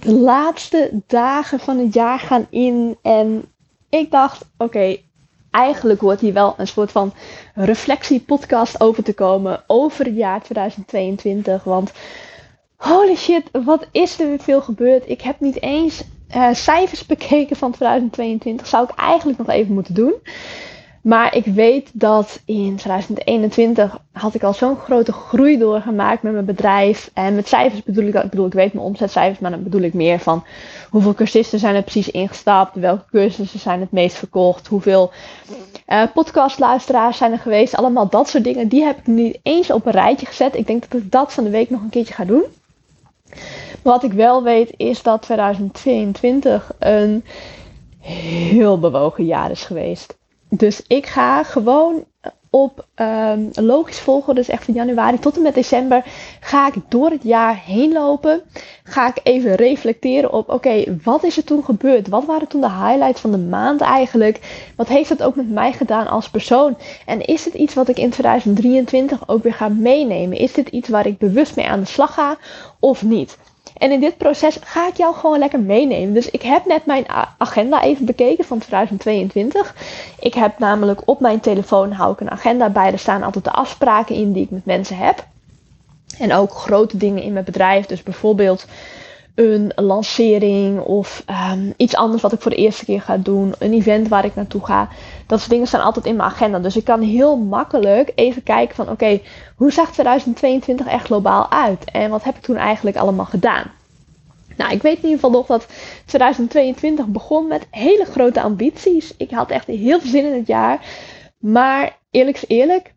de laatste dagen van het jaar gaan in. En ik dacht, oké, eigenlijk hoort hier wel een soort van reflectiepodcast over te komen over het jaar 2022. Want holy shit, wat is er weer veel gebeurd. Ik heb niet eens uh, cijfers bekeken van 2022. Zou ik eigenlijk nog even moeten doen. Maar ik weet dat in 2021 had ik al zo'n grote groei doorgemaakt met mijn bedrijf. En met cijfers bedoel ik, ik bedoel, ik weet mijn omzetcijfers, maar dan bedoel ik meer van hoeveel cursisten zijn er precies ingestapt, welke cursussen zijn het meest verkocht, hoeveel uh, podcastluisteraars zijn er geweest. Allemaal dat soort dingen, die heb ik niet eens op een rijtje gezet. Ik denk dat ik dat van de week nog een keertje ga doen. Wat ik wel weet is dat 2022 een heel bewogen jaar is geweest. Dus ik ga gewoon op um, logisch volgen, dus echt van januari tot en met december, ga ik door het jaar heen lopen. Ga ik even reflecteren op, oké, wat is er toen gebeurd? Wat waren toen de highlights van de maand eigenlijk? Wat heeft het ook met mij gedaan als persoon? En is het iets wat ik in 2023 ook weer ga meenemen? Is dit iets waar ik bewust mee aan de slag ga of niet? En in dit proces ga ik jou gewoon lekker meenemen. Dus ik heb net mijn agenda even bekeken van 2022. Ik heb namelijk op mijn telefoon hou ik een agenda bij. Er staan altijd de afspraken in die ik met mensen heb. En ook grote dingen in mijn bedrijf. Dus bijvoorbeeld een lancering of um, iets anders wat ik voor de eerste keer ga doen. Een event waar ik naartoe ga. Dat soort dingen staan altijd in mijn agenda. Dus ik kan heel makkelijk even kijken van oké, hoe zag 2022 echt globaal uit? En wat heb ik toen eigenlijk allemaal gedaan? Nou, ik weet in ieder geval nog dat 2022 begon met hele grote ambities. Ik had echt heel veel zin in het jaar. Maar eerlijk is eerlijk,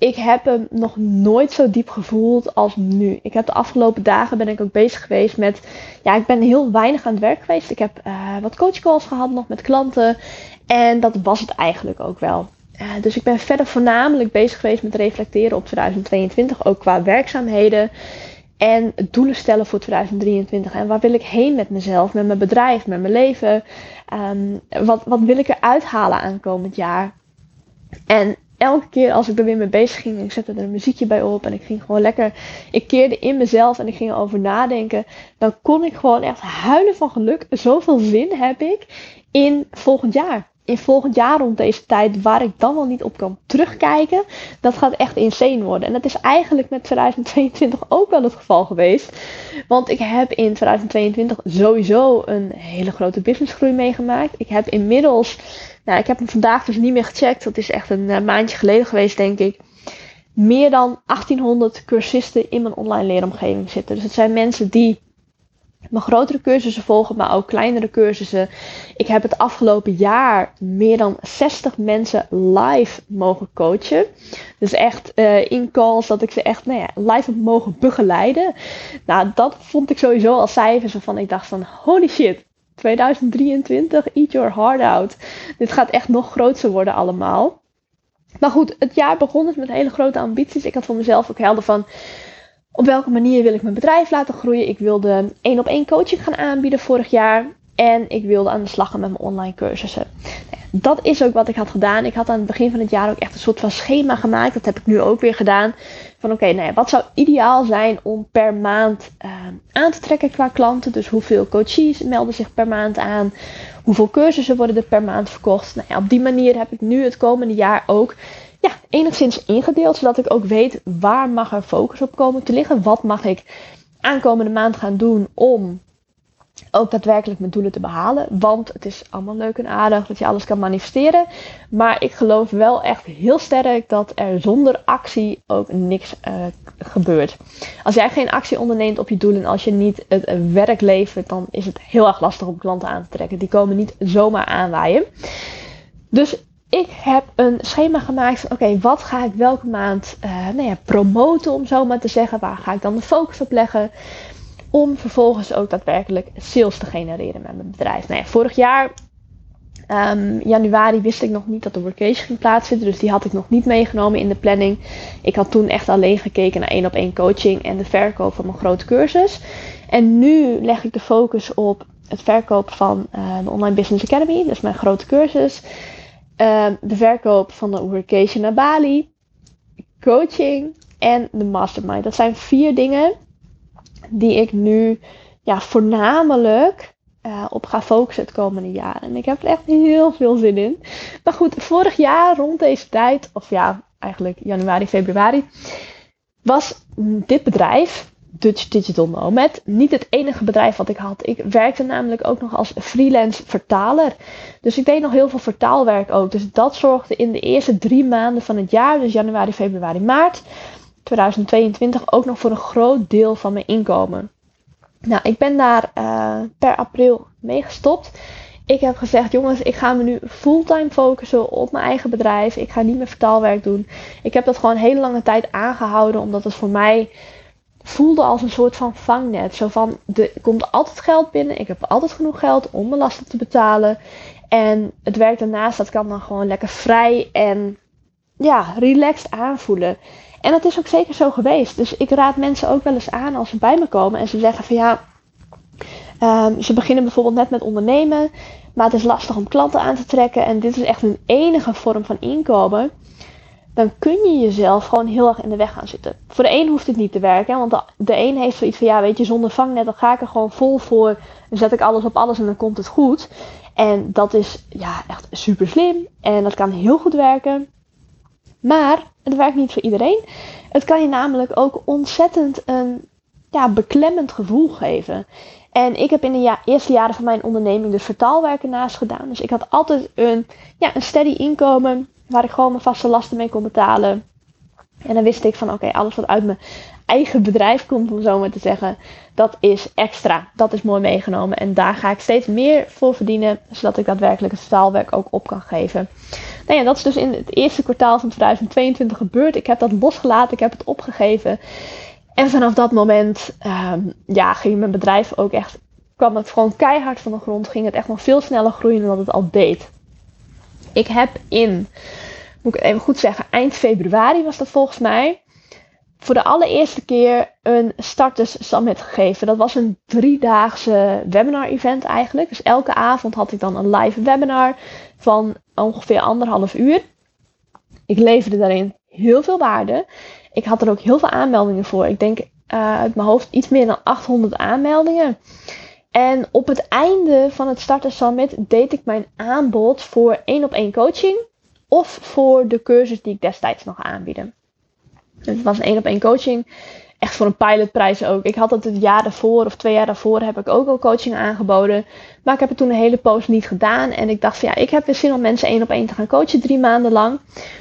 ik heb hem nog nooit zo diep gevoeld als nu. Ik heb de afgelopen dagen ben ik ook bezig geweest met. Ja, ik ben heel weinig aan het werk geweest. Ik heb uh, wat coachcalls gehad nog met klanten. En dat was het eigenlijk ook wel. Uh, dus ik ben verder voornamelijk bezig geweest met reflecteren op 2022, ook qua werkzaamheden. En doelen stellen voor 2023. En waar wil ik heen met mezelf, met mijn bedrijf, met mijn leven? Um, wat, wat wil ik eruit halen aankomend jaar? En elke keer als ik er weer mee bezig ging, ik zette er een muziekje bij op en ik ging gewoon lekker, ik keerde in mezelf en ik ging erover nadenken, dan kon ik gewoon echt huilen van geluk. Zoveel zin heb ik in volgend jaar. In volgend jaar rond deze tijd, waar ik dan wel niet op kan terugkijken, dat gaat echt insane worden. En dat is eigenlijk met 2022 ook wel het geval geweest. Want ik heb in 2022 sowieso een hele grote businessgroei meegemaakt. Ik heb inmiddels nou, ik heb hem vandaag dus niet meer gecheckt. Dat is echt een uh, maandje geleden geweest, denk ik. Meer dan 1800 cursisten in mijn online leeromgeving zitten. Dus het zijn mensen die mijn grotere cursussen volgen, maar ook kleinere cursussen. Ik heb het afgelopen jaar meer dan 60 mensen live mogen coachen. Dus echt uh, in calls dat ik ze echt nou ja, live heb mogen begeleiden. Nou, dat vond ik sowieso als cijfers waarvan ik dacht van holy shit. 2023, eat your heart out. Dit gaat echt nog groter worden allemaal. Maar goed, het jaar begon dus met hele grote ambities. Ik had voor mezelf ook helder van op welke manier wil ik mijn bedrijf laten groeien. Ik wilde één op één coaching gaan aanbieden vorig jaar. En ik wilde aan de slag gaan met mijn online cursussen. Dat is ook wat ik had gedaan. Ik had aan het begin van het jaar ook echt een soort van schema gemaakt. Dat heb ik nu ook weer gedaan. Van oké, nou wat zou ideaal zijn om per maand uh, aan te trekken qua klanten? Dus hoeveel coaches melden zich per maand aan? Hoeveel cursussen worden er per maand verkocht? Nou op die manier heb ik nu het komende jaar ook ja, enigszins ingedeeld. Zodat ik ook weet waar mag er focus op komen te liggen. Wat mag ik aankomende maand gaan doen om ook daadwerkelijk mijn doelen te behalen. Want het is allemaal leuk en aardig dat je alles kan manifesteren. Maar ik geloof wel echt heel sterk dat er zonder actie ook niks uh, gebeurt. Als jij geen actie onderneemt op je doelen, als je niet het werk levert, dan is het heel erg lastig om klanten aan te trekken. Die komen niet zomaar aanwaaien. Dus ik heb een schema gemaakt van oké, wat ga ik welke maand uh, nou ja, promoten om zo maar te zeggen. Waar ga ik dan de focus op leggen? Om vervolgens ook daadwerkelijk sales te genereren met mijn bedrijf. Nou vorig jaar, um, januari, wist ik nog niet dat de workation ging plaatsvinden. Dus die had ik nog niet meegenomen in de planning. Ik had toen echt alleen gekeken naar één op één coaching en de verkoop van mijn grote cursus. En nu leg ik de focus op het verkopen van uh, de Online Business Academy, dus mijn grote cursus. Uh, de verkoop van de workation naar Bali, coaching en de mastermind. Dat zijn vier dingen die ik nu ja, voornamelijk uh, op ga focussen het komende jaar. En ik heb er echt heel veel zin in. Maar goed, vorig jaar rond deze tijd, of ja, eigenlijk januari, februari, was dit bedrijf, Dutch Digital Nomad, niet het enige bedrijf wat ik had. Ik werkte namelijk ook nog als freelance vertaler. Dus ik deed nog heel veel vertaalwerk ook. Dus dat zorgde in de eerste drie maanden van het jaar, dus januari, februari, maart 2022, ook nog voor een groot deel van mijn inkomen. Nou, ik ben daar uh, per april mee gestopt. Ik heb gezegd, jongens, ik ga me nu fulltime focussen op mijn eigen bedrijf. Ik ga niet meer vertaalwerk doen. Ik heb dat gewoon een hele lange tijd aangehouden, omdat het voor mij voelde als een soort van vangnet. Zo van, er komt altijd geld binnen. Ik heb altijd genoeg geld om mijn lasten te betalen. En het werk daarnaast, dat kan dan gewoon lekker vrij en ja, relaxed aanvoelen. En dat is ook zeker zo geweest. Dus ik raad mensen ook wel eens aan als ze bij me komen en ze zeggen van ja, um, ze beginnen bijvoorbeeld net met ondernemen, maar het is lastig om klanten aan te trekken en dit is echt een enige vorm van inkomen. Dan kun je jezelf gewoon heel erg in de weg gaan zitten. Voor de een hoeft het niet te werken, want de, de een heeft zoiets van ja, weet je, zonder vangnet, dan ga ik er gewoon vol voor. Dan zet ik alles op alles en dan komt het goed. En dat is ja, echt super slim en dat kan heel goed werken. Maar het werkt niet voor iedereen. Het kan je namelijk ook ontzettend een ja, beklemmend gevoel geven. En ik heb in de ja eerste jaren van mijn onderneming dus vertaalwerken naast gedaan. Dus ik had altijd een, ja, een steady inkomen waar ik gewoon mijn vaste lasten mee kon betalen. En dan wist ik van oké, alles wat uit mijn eigen bedrijf komt, om zo maar te zeggen, dat is extra. Dat is mooi meegenomen. En daar ga ik steeds meer voor verdienen, zodat ik daadwerkelijk het vertaalwerk ook op kan geven. Nou ja, dat is dus in het eerste kwartaal van 2022 gebeurd. Ik heb dat losgelaten, ik heb het opgegeven. En vanaf dat moment um, ja, ging mijn bedrijf ook echt, kwam het gewoon keihard van de grond. Ging het echt nog veel sneller groeien dan het al deed. Ik heb in, moet ik het even goed zeggen, eind februari was dat volgens mij voor de allereerste keer een Starters Summit gegeven. Dat was een driedaagse webinar-event eigenlijk. Dus elke avond had ik dan een live webinar van ongeveer anderhalf uur. Ik leverde daarin heel veel waarde. Ik had er ook heel veel aanmeldingen voor. Ik denk uh, uit mijn hoofd iets meer dan 800 aanmeldingen. En op het einde van het Starters Summit deed ik mijn aanbod voor één op één coaching. Of voor de cursus die ik destijds nog aanbiedde. Het was een één op één coaching. Echt voor een pilotprijs ook. Ik had het het jaar daarvoor of twee jaar daarvoor heb ik ook al coaching aangeboden. Maar ik heb het toen een hele poos niet gedaan. En ik dacht van ja, ik heb weer zin om mensen één op één te gaan coachen drie maanden lang.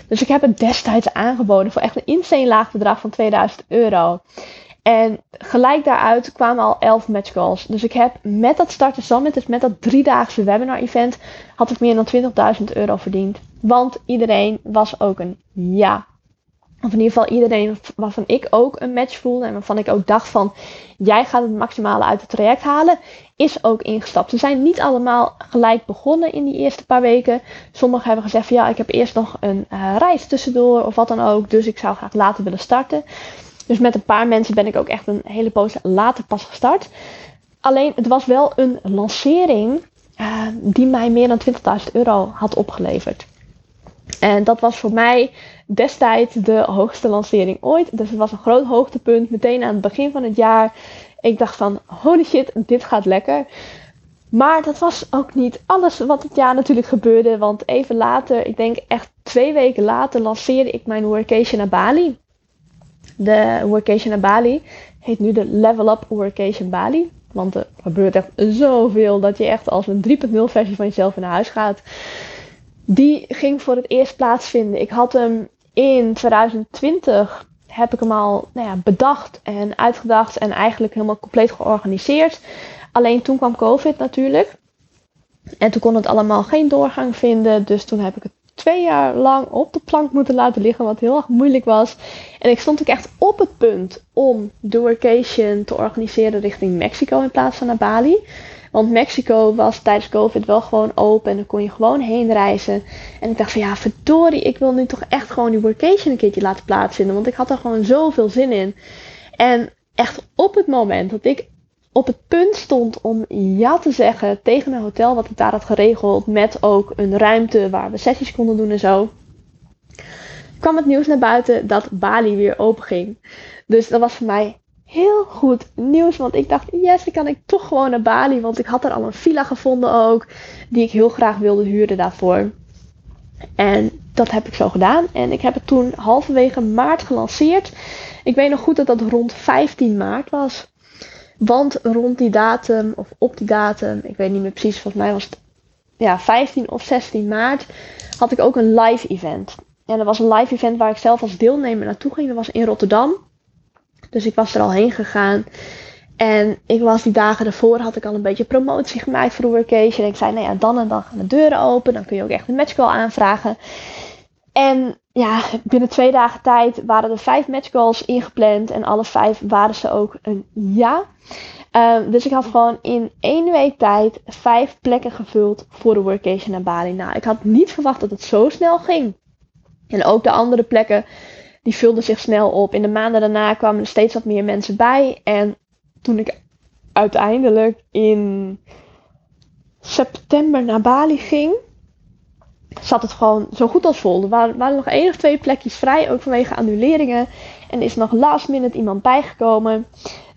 Dus ik heb het destijds aangeboden voor echt een insane laag bedrag van 2000 euro. En gelijk daaruit kwamen al 11 match calls. Dus ik heb met dat Starter Summit, dus met dat driedaagse webinar event, had ik meer dan 20.000 euro verdiend. Want iedereen was ook een ja of in ieder geval iedereen waarvan ik ook een match voelde en waarvan ik ook dacht van jij gaat het maximale uit het traject halen, is ook ingestapt. Ze zijn niet allemaal gelijk begonnen in die eerste paar weken. Sommigen hebben gezegd van ja, ik heb eerst nog een uh, reis tussendoor of wat dan ook, dus ik zou graag later willen starten. Dus met een paar mensen ben ik ook echt een hele poos later pas gestart. Alleen het was wel een lancering uh, die mij meer dan 20.000 euro had opgeleverd. En dat was voor mij destijds de hoogste lancering ooit. Dus het was een groot hoogtepunt meteen aan het begin van het jaar. Ik dacht van, holy shit, dit gaat lekker. Maar dat was ook niet alles wat het jaar natuurlijk gebeurde. Want even later, ik denk echt twee weken later, lanceerde ik mijn workation naar Bali. De workation naar Bali heet nu de Level Up Workation Bali. Want er gebeurt echt zoveel dat je echt als een 3.0 versie van jezelf naar huis gaat. Die ging voor het eerst plaatsvinden. Ik had hem in 2020 heb ik hem al nou ja, bedacht en uitgedacht en eigenlijk helemaal compleet georganiseerd. Alleen toen kwam COVID natuurlijk. En toen kon het allemaal geen doorgang vinden. Dus toen heb ik het twee jaar lang op de plank moeten laten liggen, wat heel erg moeilijk was. En ik stond ook echt op het punt om de workation te organiseren richting Mexico in plaats van naar Bali. Want Mexico was tijdens COVID wel gewoon open en dan kon je gewoon heen reizen. En ik dacht van ja, verdorie, ik wil nu toch echt gewoon die workation een keertje laten plaatsvinden. Want ik had er gewoon zoveel zin in. En echt op het moment dat ik op het punt stond om ja te zeggen tegen een hotel wat ik daar had geregeld. Met ook een ruimte waar we sessies konden doen en zo. kwam het nieuws naar buiten dat Bali weer open ging. Dus dat was voor mij heel goed nieuws. Want ik dacht, yes, dan kan ik toch gewoon naar Bali. Want ik had er al een villa gevonden ook. Die ik heel graag wilde huren daarvoor. En dat heb ik zo gedaan. En ik heb het toen halverwege maart gelanceerd. Ik weet nog goed dat dat rond 15 maart was. Want rond die datum, of op die datum, ik weet niet meer precies, volgens mij was het ja, 15 of 16 maart, had ik ook een live event. En dat was een live event waar ik zelf als deelnemer naartoe ging. Dat was in Rotterdam. Dus ik was er al heen gegaan. En ik was die dagen ervoor, had ik al een beetje promotie gemaakt voor de workation. En ik zei, nou ja, dan en dan gaan de deuren open. Dan kun je ook echt een matchcall aanvragen. En ja, binnen twee dagen tijd waren er vijf matchcalls ingepland. En alle vijf waren ze ook een ja. Um, dus ik had gewoon in één week tijd vijf plekken gevuld voor de workation naar Bali. Nou, ik had niet verwacht dat het zo snel ging. En ook de andere plekken, die vulden zich snel op. In de maanden daarna kwamen er steeds wat meer mensen bij. En toen ik uiteindelijk in september naar Bali ging, zat het gewoon zo goed als vol. Er waren, nog één of twee plekjes vrij, ook vanwege annuleringen. En is nog last minute iemand bijgekomen.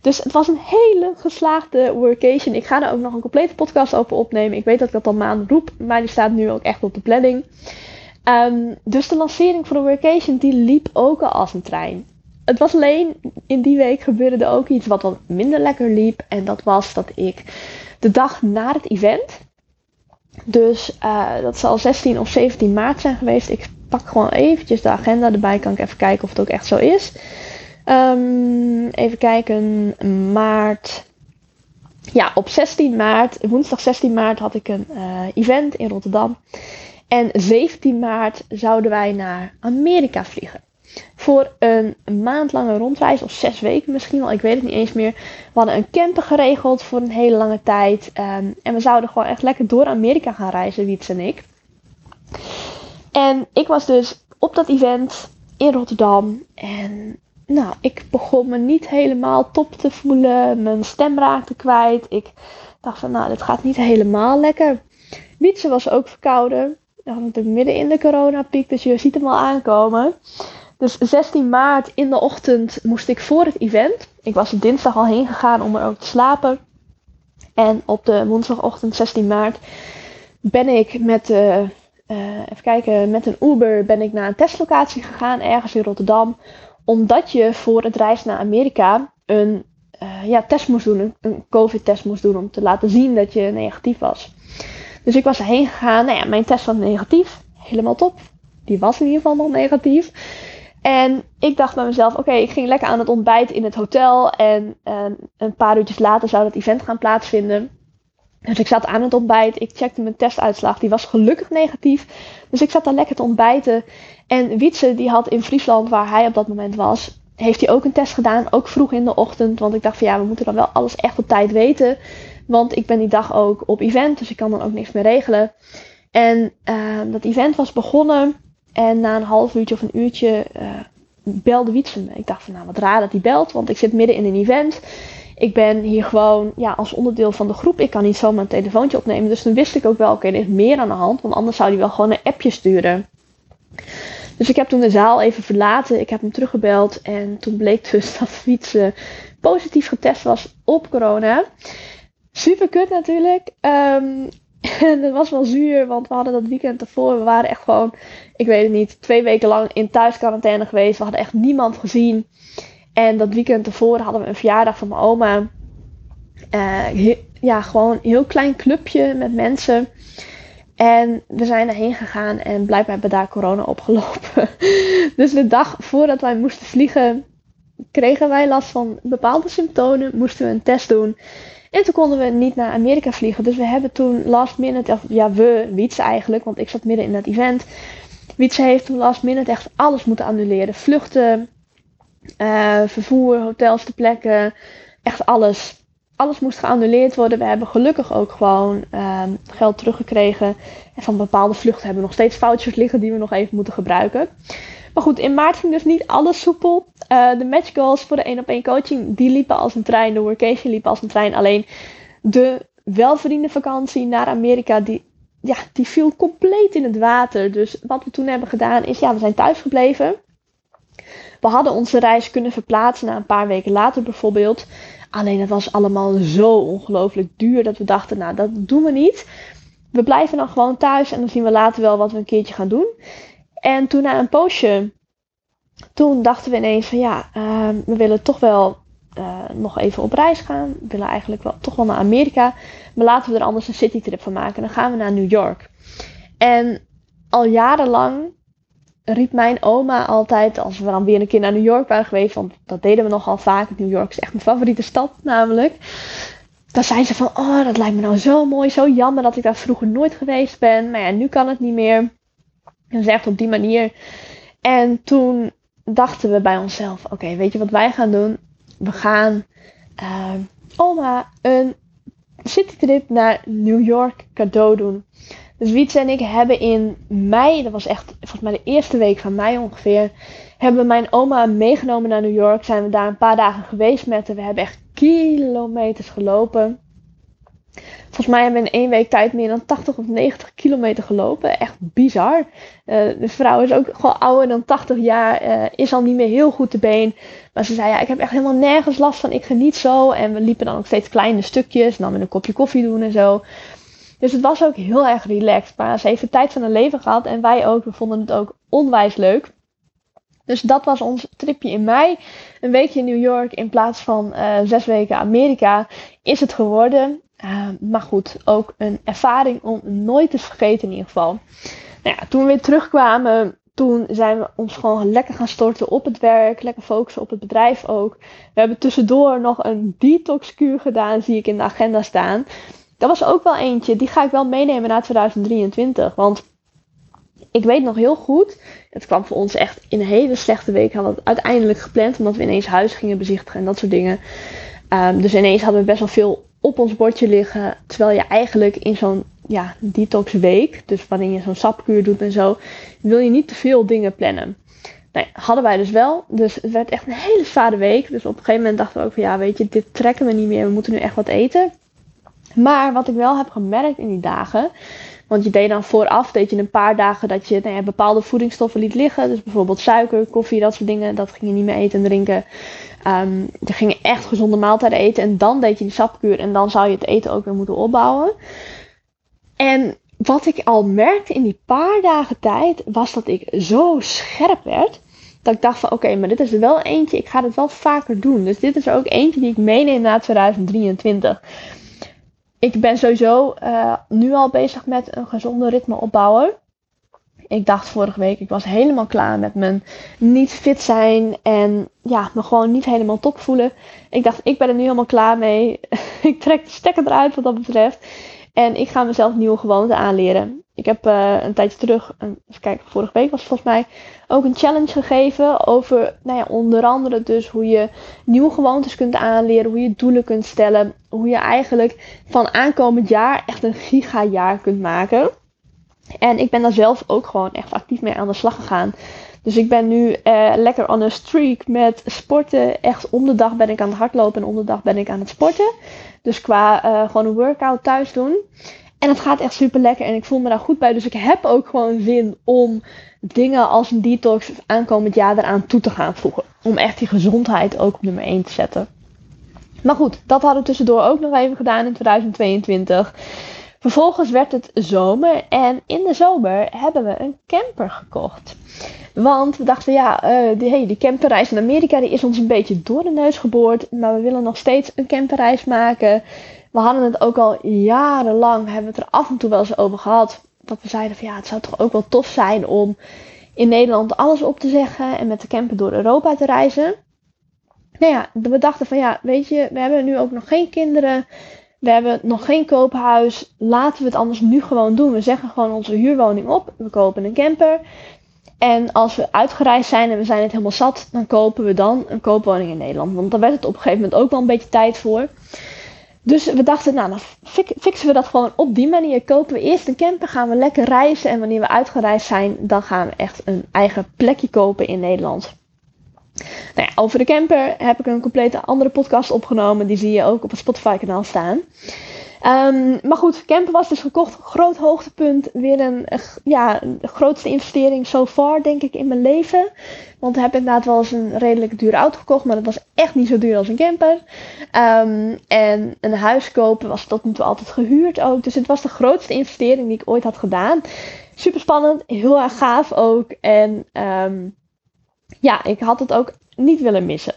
Dus het was een hele geslaagde workation. Ik ga er ook nog een complete podcast over opnemen. Ik weet dat ik dat al maanden roep, maar die staat nu ook echt op de planning. Um, dus de lancering van de workation die liep ook al als een trein. Het was alleen in die week gebeurde er ook iets wat wat minder lekker liep. En dat was dat ik de dag na het event. Dus uh, dat zal 16 of 17 maart zijn geweest. Ik pak gewoon eventjes de agenda erbij. Kan ik even kijken of het ook echt zo is. Um, even kijken. Maart. Ja, op 16 maart, woensdag 16 maart, had ik een uh, event in Rotterdam. En 17 maart zouden wij naar Amerika vliegen. Voor een maandlange rondreis, of zes weken misschien wel, ik weet het niet eens meer. We hadden een camper geregeld voor een hele lange tijd. Um, en we zouden gewoon echt lekker door Amerika gaan reizen, Wiets en ik. En ik was dus op dat event in Rotterdam. En nou, ik begon me niet helemaal top te voelen. Mijn stem raakte kwijt. Ik dacht van, nou, dit gaat niet helemaal lekker. Wietse was ook verkouden. Was natuurlijk midden in de coronapiek, dus je ziet hem al aankomen. Dus 16 maart in de ochtend moest ik voor het event. Ik was dinsdag al heen gegaan om er ook te slapen. En op de woensdagochtend 16 maart ben ik met, uh, uh, even kijken, met een Uber ben ik naar een testlocatie gegaan, ergens in Rotterdam. Omdat je voor het reis naar Amerika een uh, ja, test moest doen, een COVID-test moest doen om te laten zien dat je negatief was. Dus ik was erheen gegaan. Nou ja, mijn test was negatief. Helemaal top. Die was in ieder geval nog negatief. En ik dacht bij mezelf, oké, ik ging lekker aan het ontbijt in het hotel. En uh, een paar uurtjes later zou dat event gaan plaatsvinden. Dus ik zat aan het ontbijt. Ik checkte mijn testuitslag. Die was gelukkig negatief. Dus ik zat daar lekker te ontbijten. En Wietse, die had in Friesland, waar hij op dat moment was, heeft hij ook een test gedaan. Ook vroeg in de ochtend. Want ik dacht van ja, we moeten dan wel alles echt op tijd weten. Want ik ben die dag ook op event, dus ik kan dan ook niks meer regelen. En uh, dat event was begonnen. En na een half uurtje of een uurtje uh, belde Wietse me. Ik dacht van nou wat raar dat hij belt, want ik zit midden in een event. Ik ben hier gewoon ja, als onderdeel van de groep. Ik kan niet zomaar een telefoontje opnemen. Dus toen wist ik ook wel, oké, er is meer aan de hand. Want anders zou hij wel gewoon een appje sturen. Dus ik heb toen de zaal even verlaten. Ik heb hem teruggebeld. En toen bleek dus dat Wietse positief getest was op corona. Super kut natuurlijk. Um, en het was wel zuur, want we hadden dat weekend ervoor. We waren echt gewoon, ik weet het niet, twee weken lang in thuisquarantaine geweest. We hadden echt niemand gezien. En dat weekend ervoor hadden we een verjaardag van mijn oma. Uh, ja, gewoon een heel klein clubje met mensen. En we zijn erheen gegaan en blijkbaar hebben daar corona opgelopen. dus de dag voordat wij moesten vliegen, kregen wij last van bepaalde symptomen. Moesten we een test doen. En toen konden we niet naar Amerika vliegen. Dus we hebben toen last minute, of ja, we, Wietse eigenlijk, want ik zat midden in dat event. Wietse heeft toen last minute echt alles moeten annuleren. Vluchten, uh, vervoer, hotels te plekken, echt alles. Alles moest geannuleerd worden. We hebben gelukkig ook gewoon uh, geld teruggekregen. En van bepaalde vluchten hebben we nog steeds vouchers liggen die we nog even moeten gebruiken. Maar goed, in maart ging dus niet alles soepel. Uh, de match goals voor de 1 op 1 coaching, die liepen als een trein. De workation liep als een trein. Alleen de welverdiende vakantie naar Amerika, die, ja, die viel compleet in het water. Dus wat we toen hebben gedaan is, ja, we zijn thuis gebleven. We hadden onze reis kunnen verplaatsen naar een paar weken later bijvoorbeeld. Alleen het was allemaal zo ongelooflijk duur dat we dachten, nou dat doen we niet. We blijven dan gewoon thuis en dan zien we later wel wat we een keertje gaan doen. En toen na een poosje, toen dachten we ineens van ja, ehm, we willen toch wel uh, nog even op reis gaan. We willen eigenlijk wel toch wel naar Amerika. Maar laten we er anders een citytrip van maken. Dan gaan we naar New York. En al jarenlang riep mijn oma altijd, als we dan weer een keer naar New York waren geweest, want dat deden we nogal vaak. New York is echt mijn favoriete stad namelijk. Dan zei ze van, oh dat lijkt me nou zo mooi, zo jammer dat ik daar vroeger nooit geweest ben. Maar ja, nu kan het niet meer. Ze echt op die manier. En toen dachten we bij onszelf, oké, weet je wat wij gaan doen? We gaan uh, oma een citytrip naar New York cadeau doen. Dus Wietse en ik hebben in mei, dat was echt volgens mij de eerste week van mei ongeveer, hebben mijn oma meegenomen naar New York. Zijn we daar een paar dagen geweest met haar. We hebben echt kilometers gelopen. Volgens mij hebben we in één week tijd meer dan 80 of 90 kilometer gelopen. Echt bizar. Uh, de vrouw is ook gewoon ouder dan 80 jaar. Uh, is al niet meer heel goed te been. Maar ze zei, ja, ik heb echt helemaal nergens last van. Ik geniet zo. En we liepen dan ook steeds kleine stukjes. En dan met een kopje koffie doen en zo. Dus het was ook heel erg relaxed. Maar ze heeft de tijd van haar leven gehad. En wij ook. We vonden het ook onwijs leuk. Dus dat was ons tripje in mei. Een weekje in New York in plaats van uh, zes weken Amerika is het geworden. Uh, maar goed, ook een ervaring om nooit te vergeten in ieder geval. Nou ja, toen we weer terugkwamen, toen zijn we ons gewoon lekker gaan storten op het werk. Lekker focussen op het bedrijf ook. We hebben tussendoor nog een detox kuur gedaan, zie ik in de agenda staan. Dat was ook wel eentje, die ga ik wel meenemen naar 2023. Want ik weet nog heel goed, het kwam voor ons echt in een hele slechte week. Hadden we het uiteindelijk gepland, omdat we ineens huis gingen bezichtigen en dat soort dingen. Um, dus ineens hadden we best wel veel op ons bordje liggen. Terwijl je eigenlijk in zo'n ja, detox week, dus wanneer je zo'n sapkuur doet en zo, wil je niet te veel dingen plannen. Nee, hadden wij dus wel. Dus het werd echt een hele zware week. Dus op een gegeven moment dachten we ook van ja, weet je, dit trekken we niet meer. We moeten nu echt wat eten. Maar wat ik wel heb gemerkt in die dagen. Want je deed dan vooraf, deed je een paar dagen dat je nou bepaalde voedingsstoffen liet liggen. Dus bijvoorbeeld suiker, koffie, dat soort dingen. Dat ging je niet meer eten en drinken. Um, je ging echt gezonde maaltijden eten. En dan deed je die sapkuur. En dan zou je het eten ook weer moeten opbouwen. En wat ik al merkte in die paar dagen tijd, was dat ik zo scherp werd. Dat ik dacht van oké, maar dit is er wel eentje. Ik ga het wel vaker doen. Dus dit is er ook eentje die ik meeneem na 2023 ik ben sowieso uh, nu al bezig met een gezonde ritme opbouwen. Ik dacht vorige week, ik was helemaal klaar met mijn niet fit zijn en ja, me gewoon niet helemaal top voelen. Ik dacht, ik ben er nu helemaal klaar mee. ik trek de stekker eruit wat dat betreft. En ik ga mezelf nieuwe gewoonten aanleren. Ik heb uh, een tijdje terug, even kijken, vorige week was het volgens mij, ook een challenge gegeven over, nou ja, onder andere dus hoe je nieuwe gewoontes kunt aanleren, hoe je doelen kunt stellen, hoe je eigenlijk van aankomend jaar echt een gigajaar kunt maken. En ik ben daar zelf ook gewoon echt actief mee aan de slag gegaan. Dus ik ben nu uh, lekker on a streak met sporten. Echt om de dag ben ik aan het hardlopen en om de dag ben ik aan het sporten. Dus qua uh, gewoon een workout thuis doen. En het gaat echt super lekker en ik voel me daar goed bij. Dus ik heb ook gewoon zin om dingen als een detox aankomend jaar eraan toe te gaan voegen. Om echt die gezondheid ook op nummer 1 te zetten. Maar goed, dat hadden we tussendoor ook nog even gedaan in 2022. Vervolgens werd het zomer en in de zomer hebben we een camper gekocht. Want we dachten, ja, uh, die, hey, die camperreis in Amerika die is ons een beetje door de neus geboord. Maar we willen nog steeds een camperreis maken. We hadden het ook al jarenlang, hebben we het er af en toe wel eens over gehad. Dat we zeiden van ja, het zou toch ook wel tof zijn om in Nederland alles op te zeggen en met de camper door Europa te reizen. Nou ja, we dachten van ja, weet je, we hebben nu ook nog geen kinderen. We hebben nog geen koophuis. Laten we het anders nu gewoon doen. We zeggen gewoon onze huurwoning op. We kopen een camper. En als we uitgereisd zijn en we zijn het helemaal zat, dan kopen we dan een koopwoning in Nederland. Want dan werd het op een gegeven moment ook wel een beetje tijd voor. Dus we dachten, nou, dan fixen we dat gewoon op die manier. Kopen we eerst een camper, gaan we lekker reizen. En wanneer we uitgereisd zijn, dan gaan we echt een eigen plekje kopen in Nederland. Nou ja, over de camper heb ik een complete andere podcast opgenomen. Die zie je ook op het Spotify kanaal staan. Ehm, maar goed, camper was dus gekocht. Groot hoogtepunt. Weer een, ja, grootste investering so far, denk ik, in mijn leven. Want ik heb inderdaad wel eens een redelijk dure auto gekocht. Maar dat was echt niet zo duur als een camper. Um, en een huis kopen was tot nu toe altijd gehuurd ook. Dus het was de grootste investering die ik ooit had gedaan. Super spannend. Heel erg gaaf ook. En um, ja, ik had het ook niet willen missen.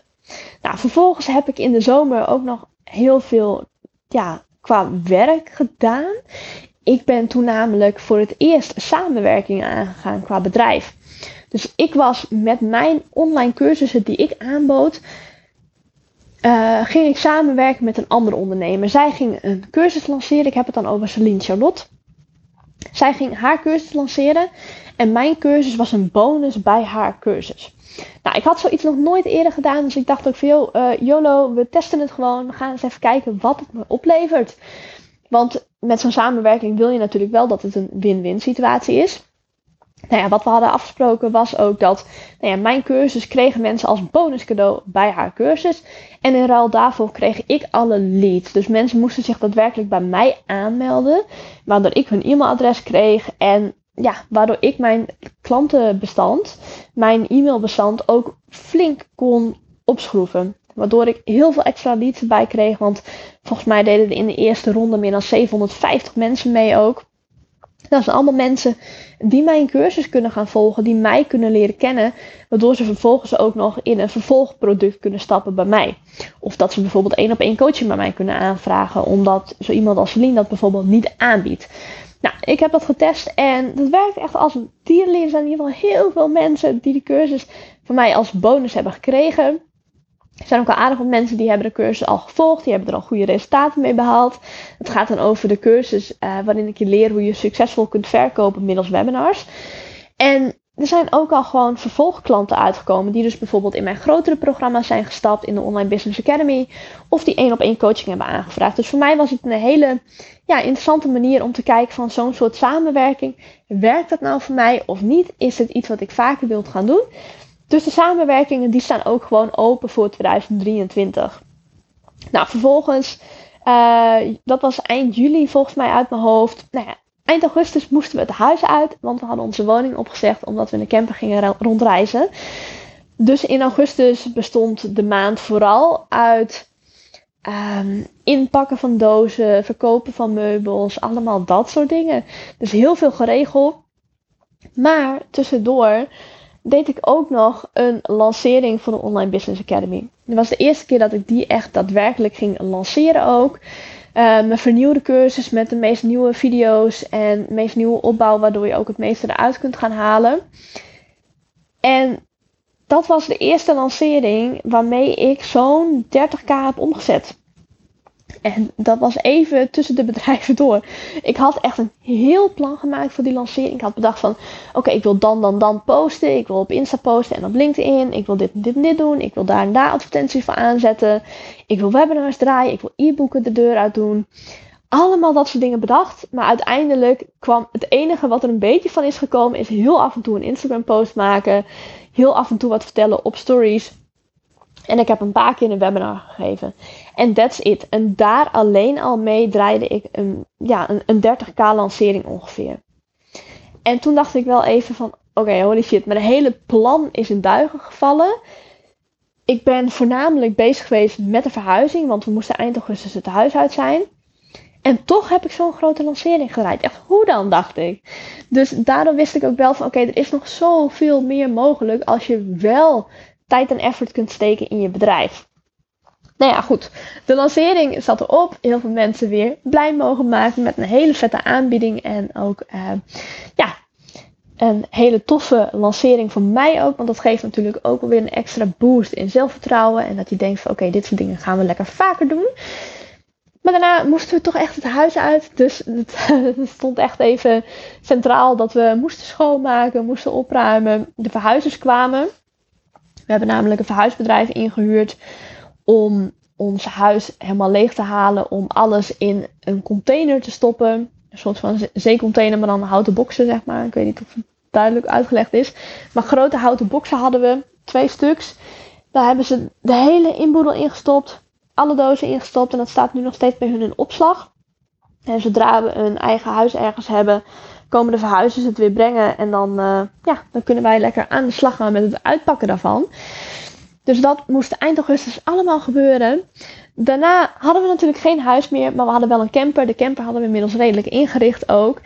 Nou, vervolgens heb ik in de zomer ook nog heel veel ja, qua werk gedaan. Ik ben toen namelijk voor het eerst samenwerking aangegaan qua bedrijf. Dus ik was met mijn online cursussen die ik aanbood, uh, ging ik samenwerken met een andere ondernemer. Zij ging een cursus lanceren. Ik heb het dan over Celine Charlotte. Zij ging haar cursus lanceren en mijn cursus was een bonus bij haar cursus. Nou, ik had zoiets nog nooit eerder gedaan, dus ik dacht ook van, joh, uh, YOLO, we testen het gewoon. We gaan eens even kijken wat het me oplevert. Want met zo'n samenwerking wil je natuurlijk wel dat het een win-win situatie is. Nou ja, wat we hadden afgesproken was ook dat nou ja, mijn cursus kregen mensen als bonus cadeau bij haar cursus. En in ruil daarvoor kreeg ik alle leads. Dus mensen moesten zich daadwerkelijk bij mij aanmelden. Waardoor ik hun e-mailadres kreeg en ja, waardoor ik mijn klantenbestand, mijn e-mailbestand ook flink kon opschroeven. Waardoor ik heel veel extra leads erbij kreeg. Want volgens mij deden er in de eerste ronde meer dan 750 mensen mee ook. Dat zijn allemaal mensen die mijn cursus kunnen gaan volgen, die mij kunnen leren kennen, waardoor ze vervolgens ook nog in een vervolgproduct kunnen stappen bij mij. Of dat ze bijvoorbeeld één op één coaching bij mij kunnen aanvragen, omdat zo iemand als Celine dat bijvoorbeeld niet aanbiedt. Nou, ik heb dat getest en dat werkt echt als een tierlier. Er zijn in ieder geval heel veel mensen die de cursus van mij als bonus hebben gekregen. Er zijn ook al aardig wat mensen die hebben de cursus al gevolgd. Die hebben er al goede resultaten mee behaald. Het gaat dan over de cursus uh, waarin ik je leer hoe je succesvol kunt verkopen middels webinars. En er zijn ook al gewoon vervolgklanten uitgekomen die dus bijvoorbeeld in mijn grotere programma's zijn gestapt in de Online Business Academy of die één op één coaching hebben aangevraagd. Dus voor mij was het een hele ja, interessante manier om te kijken van zo'n soort samenwerking. Werkt dat nou voor mij of niet? Is het iets wat ik vaker wil gaan doen? Dus de samenwerkingen die staan ook gewoon open voor 2023. Nou, vervolgens, uh, dat was eind juli volgens mij uit mijn hoofd. Nou ja, eind augustus moesten we het huis uit, want we hadden onze woning opgezegd omdat we in de camper gingen rondreizen. Dus in augustus bestond de maand vooral uit um, inpakken van dozen, verkopen van meubels, allemaal dat soort dingen. Dus heel veel geregeld. Maar tussendoor deed ik ook nog een lancering voor de Online Business Academy. Dat was de eerste keer dat ik die echt daadwerkelijk ging lanceren ook. Mijn vernieuwde cursus met de meest nieuwe video's en meest nieuwe opbouw, waardoor je ook het meeste eruit kunt gaan halen. En dat was de eerste lancering waarmee ik zo'n 30k heb omgezet. En dat was even tussen de bedrijven door. Ik had echt een heel plan gemaakt voor die lancering. Ik had bedacht van, oké, ik wil dan, dan, dan posten. Ik wil op Insta posten en op LinkedIn. Ik wil dit en dit en dit doen. Ik wil daar en daar advertenties voor aanzetten. Ik wil webinars draaien. Ik wil e-boeken de deur uit doen. Allemaal dat soort dingen bedacht. Maar uiteindelijk kwam het enige wat er een beetje van is gekomen, is heel af en toe een Instagram post maken. Heel af en toe wat vertellen op stories. En ik heb een paar keer een webinar gegeven. En that's it. En daar alleen al mee draaide ik een, ja, een, een 30k lancering ongeveer. En toen dacht ik wel even van, oké, holy shit, mijn hele plan is in duigen gevallen. Ik ben voornamelijk bezig geweest met de verhuizing, want we moesten eind augustus het huis uit zijn. En toch heb ik zo'n grote lancering gedraaid. Echt, hoe dan, dacht ik. Dus daardoor wist ik ook wel van, oké, er is nog zoveel meer mogelijk als je wel tijd en effort kunt steken in je bedrijf. Nou ja, goed. De lancering zat erop. Heel veel mensen weer blij mogen maken met een hele vette aanbieding. En ook, uh, ja, een hele toffe lancering voor mij ook. Want dat geeft natuurlijk ook weer een extra boost in zelfvertrouwen. En dat je denkt van oké, dit soort dingen gaan we lekker vaker doen. Maar daarna moesten we toch echt het huis uit. Dus het, stond echt even centraal dat we moesten schoonmaken, moesten opruimen. De verhuizers kwamen. We hebben namelijk een verhuisbedrijf ingehuurd om ons huis helemaal leeg te halen. Om alles in een container te stoppen. Een soort van zeecontainer, maar dan houten boksen, zeg maar. Ik weet niet of het duidelijk uitgelegd is. Maar grote houten boksen hadden we. Twee stuks. Daar hebben ze de hele inboedel ingestopt. Alle dozen ingestopt. En dat staat nu nog steeds bij hun in opslag. En zodra we een eigen huis ergens hebben, komen de verhuizers het weer brengen. En dan, uh, ja, dan kunnen wij lekker aan de slag gaan met het uitpakken daarvan. Dus dat moest eind augustus allemaal gebeuren. Daarna hadden we natuurlijk geen huis meer, maar we hadden wel een camper. De camper hadden we inmiddels redelijk ingericht ook.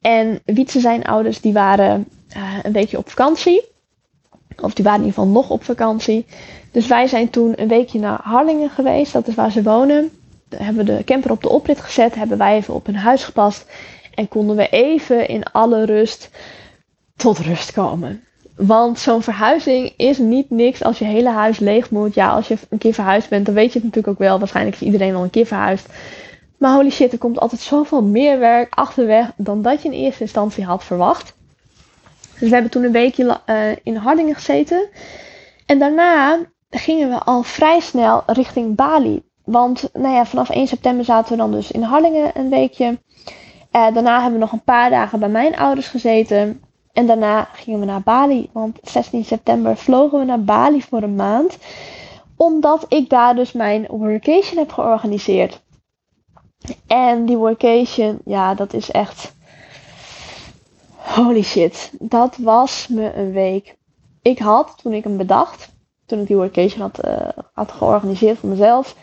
En Wietse zijn ouders, die waren uh, een weekje op vakantie. Of die waren in ieder geval nog op vakantie. Dus wij zijn toen een weekje naar Harlingen geweest. Dat is waar ze wonen. Daar hebben we de camper op de oprit gezet. Hebben wij even op hun huis gepast. En konden we even in alle rust tot rust komen. Want zo'n verhuizing is niet niks als je hele huis leeg moet. Ja, als je een keer verhuisd bent, dan weet je het natuurlijk ook wel. Waarschijnlijk is iedereen wel een keer verhuisd. Maar holy shit, er komt altijd zoveel meer werk achterweg dan dat je in eerste instantie had verwacht. Dus we hebben toen een weekje uh, in Hardingen gezeten. En daarna gingen we al vrij snel richting Bali. Want nou ja, vanaf 1 september zaten we dan dus in Hardingen een weekje. Uh, daarna hebben we nog een paar dagen bij mijn ouders gezeten. En daarna gingen we naar Bali. Want 16 september vlogen we naar Bali voor een maand. Omdat ik daar dus mijn workation heb georganiseerd. En die workation, ja, dat is echt. Holy shit. Dat was me een week. Ik had, toen ik hem bedacht, toen ik die workation had, uh, had georganiseerd voor mezelf.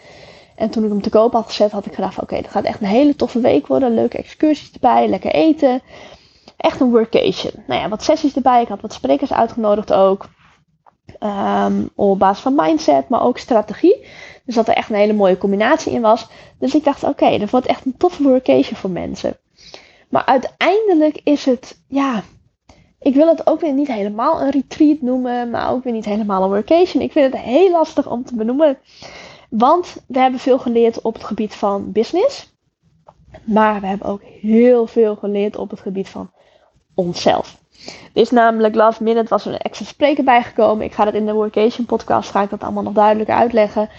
En toen ik hem te koop had gezet, had ik gedacht: oké, dat gaat echt een hele toffe week worden. Leuke excursies erbij, lekker eten. Echt een workation. Nou ja, wat sessies erbij. Ik had wat sprekers uitgenodigd ook. Um, op basis van mindset, maar ook strategie. Dus dat er echt een hele mooie combinatie in was. Dus ik dacht, oké, dat wordt echt een toffe workation voor mensen. Maar uiteindelijk is het, ja, ik wil het ook weer niet helemaal een retreat noemen, maar ook weer niet helemaal een workation. Ik vind het heel lastig om te benoemen. Want we hebben veel geleerd op het gebied van business. Maar we hebben ook heel veel geleerd op het gebied van onszelf. Er is namelijk last minute was een extra spreker bijgekomen. Ik ga dat in de Workation podcast ga ik dat allemaal nog duidelijker uitleggen.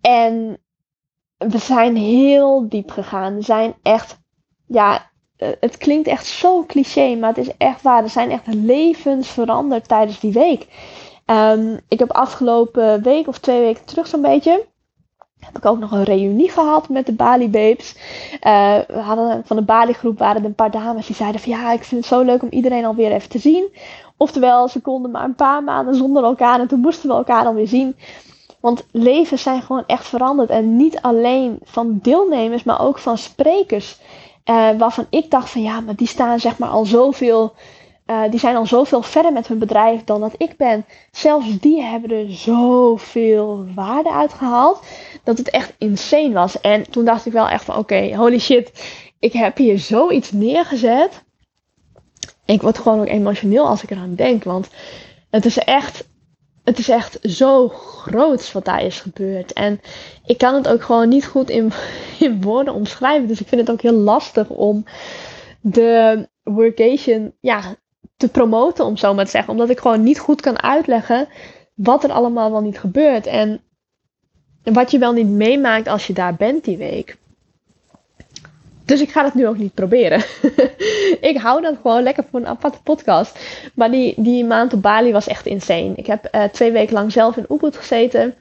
En we zijn heel diep gegaan. We zijn echt, ja, eh, het klinkt echt zo cliché, maar het is echt waar. Er zijn echt levens veranderd tijdens die week. Um, ik heb afgelopen week of twee weken terug zo'n beetje heb ik ook nog een reunie gehad met de Bali Babes. Uh, we hadden, van de Bali groep waren er een paar dames die zeiden van ja, ik vind het zo leuk om iedereen alweer even te zien. Oftewel, ze konden maar een paar maanden zonder elkaar en toen moesten we elkaar dan weer zien. Want levens zijn gewoon echt veranderd. En niet alleen van deelnemers, maar ook van sprekers. Uh, waarvan ik dacht van ja, maar die staan zeg maar al zoveel uh, die zijn al zoveel verder met hun bedrijf dan dat ik ben. Zelfs die hebben er zoveel waarde uitgehaald. Dat het echt insane was. En toen dacht ik wel echt van oké, holy shit. Ik heb hier zoiets neergezet. Ik word gewoon ook emotioneel als ik eraan denk. Want het is echt. Het is echt zo groot wat daar is gebeurd. En ik kan het ook gewoon niet goed in, in woorden omschrijven. Dus ik vind het ook heel lastig om de workation ja, te promoten, om zo maar te zeggen. Omdat ik gewoon niet goed kan uitleggen wat er allemaal wel niet gebeurt. En wat je wel niet meemaakt als je daar bent die week. Dus ik ga het nu ook niet proberen. ik hou dat gewoon lekker voor een aparte podcast. Maar die, die maand op Bali was echt insane. Ik heb uh, twee weken lang zelf in Ubud gezeten.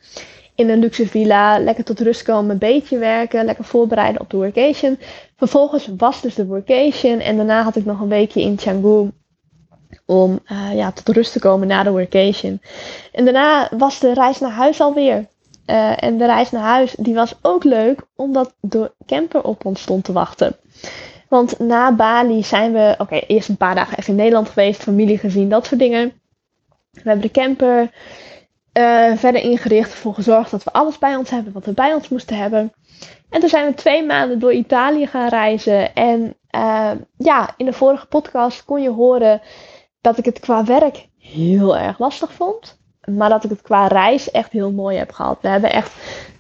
In een luxe villa. Lekker tot rust komen. Een beetje werken. Lekker voorbereiden op de workation. Vervolgens was dus de workation. En daarna had ik nog een weekje in Canggu om uh, ja, tot rust te komen na de workation. En daarna was de reis naar huis alweer. Uh, en de reis naar huis die was ook leuk, omdat de camper op ons stond te wachten. Want na Bali zijn we, oké, eerst een paar dagen even in Nederland geweest, familie gezien, dat soort dingen. We hebben de camper uh, verder ingericht, ervoor gezorgd dat we alles bij ons hebben wat we bij ons moesten hebben. En toen zijn we twee maanden door Italië gaan reizen. En ja, in de vorige podcast kon je horen dat ik het qua werk heel erg lastig vond. Maar dat ik het qua reis echt heel mooi heb gehad. We hebben echt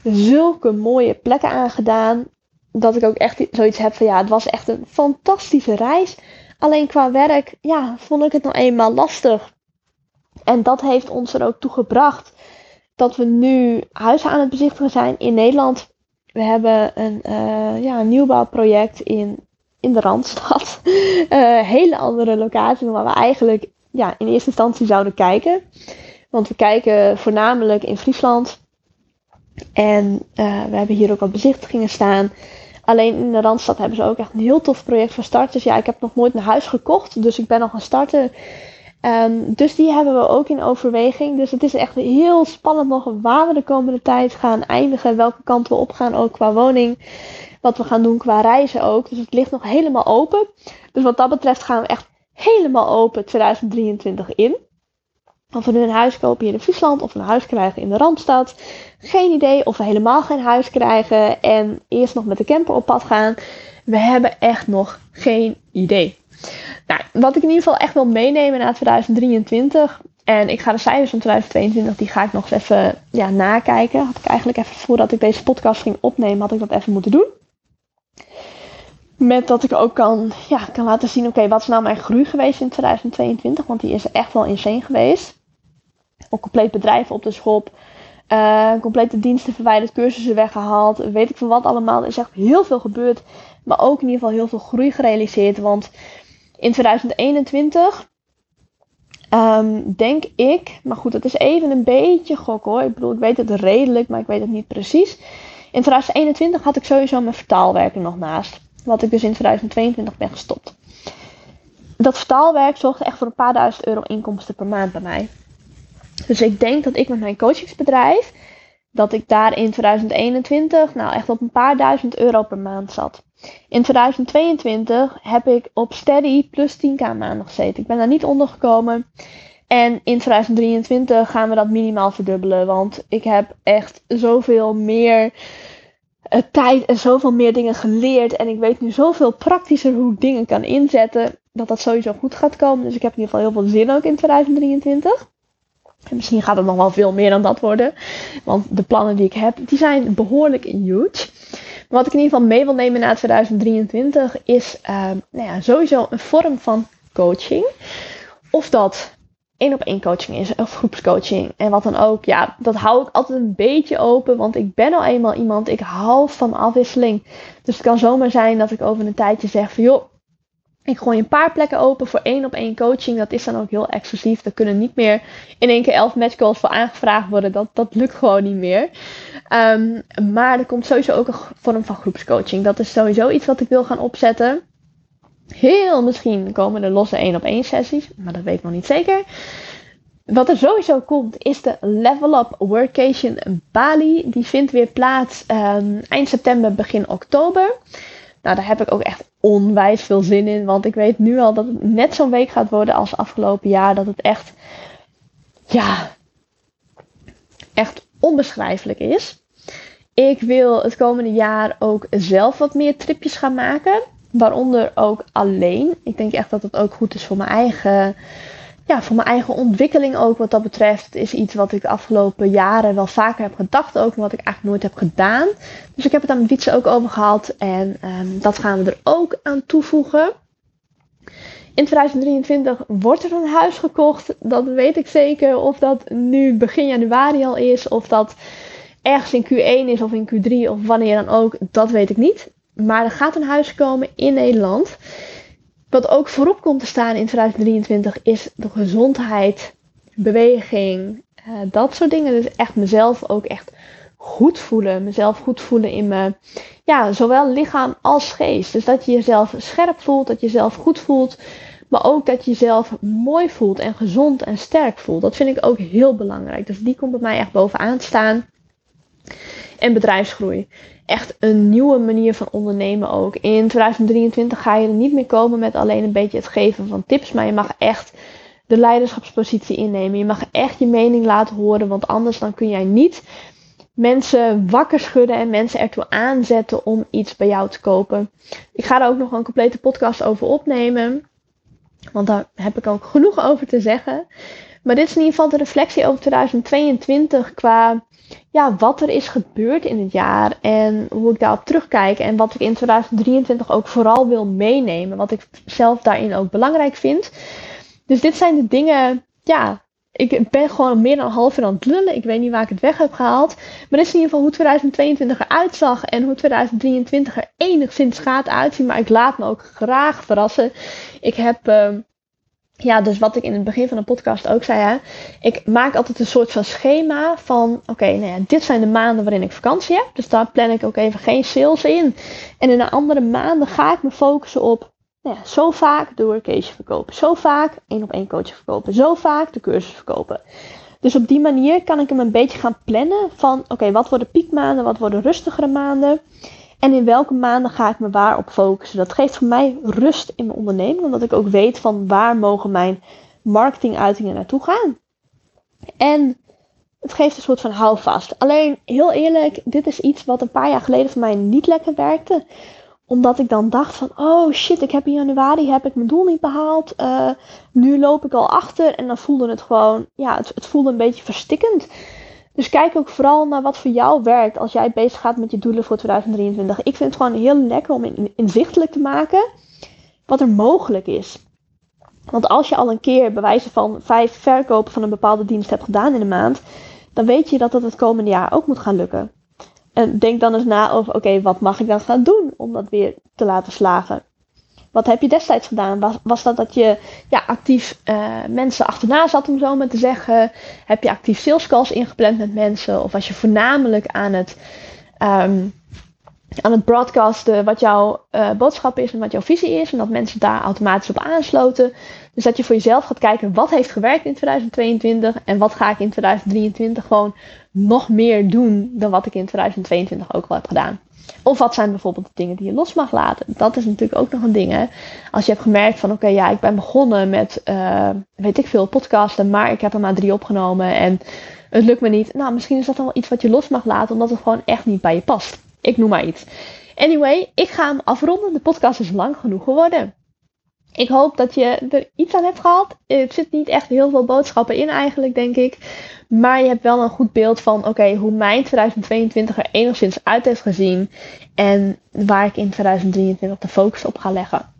zulke mooie plekken aangedaan. Dat ik ook echt zoiets heb van ja, het was echt een fantastische reis. Alleen qua werk, ja, vond ik het nou eenmaal lastig. En dat heeft ons er ook toe gebracht dat we nu huizen aan het bezichtigen zijn in Nederland. We hebben een, uh, ja, nieuwbouwproject in in de Randstad. Uh, hele andere locatie waar we eigenlijk ja, in eerste instantie zouden kijken. Want we kijken voornamelijk in Friesland. En uh, we hebben hier ook wat bezichtigingen staan. Alleen in de Randstad hebben ze ook echt een heel tof project voor starters. Ja, ik heb nog nooit een huis gekocht, dus ik ben nog gaan starten. Ehm, dus die hebben we ook in overweging. Dus het is echt heel spannend nog waar we de komende tijd gaan eindigen. Welke kant we op gaan, ook qua woning. Wat we gaan doen qua reizen ook. Dus het ligt nog helemaal open. Dus wat dat betreft gaan we echt helemaal open 2023 in. Of we nu een huis kopen hier in Friesland of een huis krijgen in de Randstad. Geen idee of we helemaal geen huis krijgen en eerst nog met de camper op pad gaan. We hebben echt nog geen idee. Nou, wat ik in ieder geval echt wil meenemen naar 2023. En ik ga de cijfers van 2022, die ga ik nog eens even ja, nakijken. Had ik eigenlijk even voordat ik deze podcast ging opnemen, had ik dat even moeten doen. Met dat ik ook kan, ja, kan laten zien, oké, wat is nou mijn groei geweest in 2022? Want die is echt wel insane geweest. Ook compleet bedrijf op de schop. Uh, complete diensten verwijderd, cursussen weggehaald. Weet ik van wat allemaal. Er is echt heel veel gebeurd. Maar ook in ieder geval heel veel groei gerealiseerd. Want in 2021 um, ehm, denk ik, maar goed, dat is even een beetje gok hoor. Ik bedoel, ik weet het redelijk, maar ik weet het niet precies. In 2021 had ik sowieso mijn vertaalwerken nog naast. Wat ik dus in 2022 ben gestopt. Dat vertaalwerk zorgde echt voor een paar duizend euro inkomsten per maand bij mij. Dus ik denk dat ik met mijn coachingsbedrijf, dat ik daar in 2021 nou echt op een paar duizend euro per maand zat. In 2022 heb ik op steady plus 10k maanden gezeten. Ik ben daar niet onder gekomen. En in 2023 gaan we dat minimaal verdubbelen. Want ik heb echt zoveel meer uh, tijd en zoveel meer dingen geleerd. En ik weet nu zoveel praktischer hoe ik dingen kan inzetten. Dat dat sowieso goed gaat komen. Dus ik heb in ieder geval heel veel zin ook in 2023. En misschien gaat het nog wel veel meer dan dat worden. Want de plannen die ik heb, die zijn behoorlijk huge. Maar wat ik in ieder geval mee wil nemen na 2023 is uh, nou ja, sowieso een vorm van coaching. Of dat één op één coaching is of groepscoaching en wat dan ook. Ja, dat hou ik altijd een beetje open, want ik ben al eenmaal iemand, ik hou van afwisseling. Dus het kan zomaar zijn dat ik over een tijdje zeg van joh, ik gooi een paar plekken open voor één op één coaching. Dat is dan ook heel exclusief. Daar kunnen niet meer in één keer elf matchcalls voor aangevraagd worden. Dat, dat lukt gewoon niet meer. Um, maar er komt sowieso ook een vorm van groepscoaching. Dat is sowieso iets wat ik wil gaan opzetten. Heel misschien komen er losse één op één sessies. Maar dat weet ik nog niet zeker. Wat er sowieso komt is de Level Up Workation Bali. Die vindt weer plaats um, eind september, begin oktober. Nou, daar heb ik ook echt onwijs veel zin in. Want ik weet nu al dat het net zo'n week gaat worden als afgelopen jaar. Dat het echt, ja, echt onbeschrijfelijk is. Ik wil het komende jaar ook zelf wat meer tripjes gaan maken. Waaronder ook alleen. Ik denk echt dat het ook goed is voor mijn eigen ja, voor mijn eigen ontwikkeling ook wat dat betreft is iets wat ik de afgelopen jaren wel vaker heb gedacht ook, maar wat ik eigenlijk nooit heb gedaan. Dus ik heb het aan fietsen ook over gehad en um, dat gaan we er ook aan toevoegen. In 2023 wordt er een huis gekocht, dat weet ik zeker. Of dat nu begin januari al is, of dat ergens in Q1 is of in Q3 of wanneer dan ook, dat weet ik niet. Maar er gaat een huis komen in Nederland. Wat ook voorop komt te staan in 2023 is de gezondheid, beweging, uh, dat soort dingen. Dus echt mezelf ook echt goed voelen. Mezelf goed voelen in mijn, ja, zowel lichaam als geest. Dus dat je jezelf scherp voelt, dat je jezelf goed voelt. Maar ook dat je jezelf mooi voelt en gezond en sterk voelt. Dat vind ik ook heel belangrijk. Dus die komt bij mij echt bovenaan staan. En bedrijfsgroei echt een nieuwe manier van ondernemen ook. In 2023 ga je er niet meer komen met alleen een beetje het geven van tips, maar je mag echt de leiderschapspositie innemen. Je mag echt je mening laten horen, want anders dan kun jij niet mensen wakker schudden en mensen ertoe aanzetten om iets bij jou te kopen. Ik ga er ook nog een complete podcast over opnemen, want daar heb ik ook genoeg over te zeggen. Maar dit is in ieder geval de reflectie over 2022 qua ja, wat er is gebeurd in het jaar en hoe ik daarop terugkijk en wat ik in 2023 ook vooral wil meenemen, wat ik zelf daarin ook belangrijk vind. Dus dit zijn de dingen, ja, ik ben gewoon meer dan een half uur aan het lullen. Ik weet niet waar ik het weg heb gehaald. Maar dit is in ieder geval hoe 2022 eruit zag en hoe 2023 er enigszins gaat uitzien. Maar ik laat me ook graag verrassen. Ik heb uh, ja, dus wat ik in het begin van de podcast ook zei, hè, ik maak altijd een soort van schema van, oké, nou ja, dit zijn de maanden waarin ik vakantie heb, dus daar plan ik ook even geen sales in. En in de andere maanden ga ik me focussen op, nou ja, zo vaak doorcase verkopen, zo vaak één op één coach verkopen, zo vaak de cursus verkopen. Dus op die manier kan ik hem een beetje gaan plannen van, oké, wat worden piekmaanden, wat worden rustigere maanden. En in welke maanden ga ik me waar op focussen? Dat geeft voor mij rust in mijn onderneming, omdat ik ook weet van waar mogen mijn marketinguitingen naartoe gaan. En het geeft een soort van houvast. Alleen, heel eerlijk, dit is iets wat een paar jaar geleden voor mij niet lekker werkte. Omdat ik dan dacht van, oh shit, ik heb in januari heb ik mijn doel niet behaald. Uh, nu loop ik al achter. En dan voelde het gewoon, ja, het, het voelde een beetje verstikkend. Dus kijk ook vooral naar wat voor jou werkt als jij bezig gaat met je doelen voor 2023. Ik vind het gewoon heel lekker om inzichtelijk te maken wat er mogelijk is. Want als je al een keer bewijzen van vijf verkopen van een bepaalde dienst hebt gedaan in een maand, dan weet je dat het het komende jaar ook moet gaan lukken. En denk dan eens na over, oké, wat mag ik dan gaan doen om dat weer te laten slagen? Wat heb je destijds gedaan? Was, was dat dat je ja, actief uh, mensen achterna zat, om zo maar te zeggen? Heb je actief sales calls ingepland met mensen? Of was je voornamelijk aan het, um, aan het broadcasten wat jouw uh, boodschap is en wat jouw visie is? En dat mensen daar automatisch op aansloten. Dus dat je voor jezelf gaat kijken wat heeft gewerkt in 2022 en wat ga ik in 2023 gewoon nog meer doen dan wat ik in 2022 ook al heb gedaan. Of wat zijn bijvoorbeeld de dingen die je los mag laten? Dat is natuurlijk ook nog een ding. Hè? Als je hebt gemerkt van oké, ja, ik ben begonnen met, uh, weet ik veel, podcasten, maar ik heb er maar drie opgenomen en het lukt me niet. Nou, misschien is dat dan wel iets wat je los mag laten, omdat het gewoon echt niet bij je past. Ik noem maar iets. Anyway, ik ga hem afronden. De podcast is lang genoeg geworden. Ik hoop dat je er iets aan hebt gehad. Er zit niet echt heel veel boodschappen in eigenlijk, denk ik. Maar je hebt wel een goed beeld van, oké, hoe mijn 2022 er enigszins uit heeft gezien. En waar ik in 2023 de focus op ga leggen.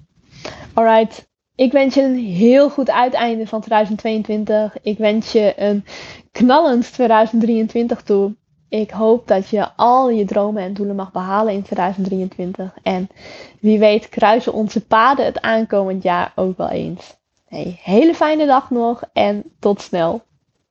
Alright, ik wens je een heel goed uiteinde van 2022. Ik wens je een knallend 2023 toe. Ik hoop dat je al je dromen en doelen mag behalen in 2023. En wie weet kruisen onze paden het aankomend jaar ook wel eens. Hele fijne dag nog en tot snel.